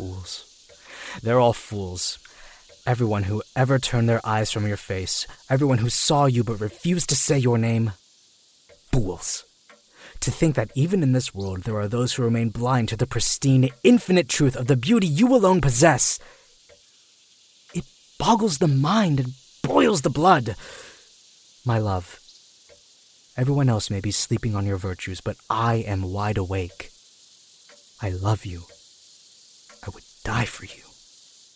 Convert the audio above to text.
fools. They're all fools. Everyone who ever turned their eyes from your face, everyone who saw you but refused to say your name. Fools. To think that even in this world there are those who remain blind to the pristine, infinite truth of the beauty you alone possess. It boggles the mind and boils the blood. My love, everyone else may be sleeping on your virtues, but I am wide awake. I love you. Die for you.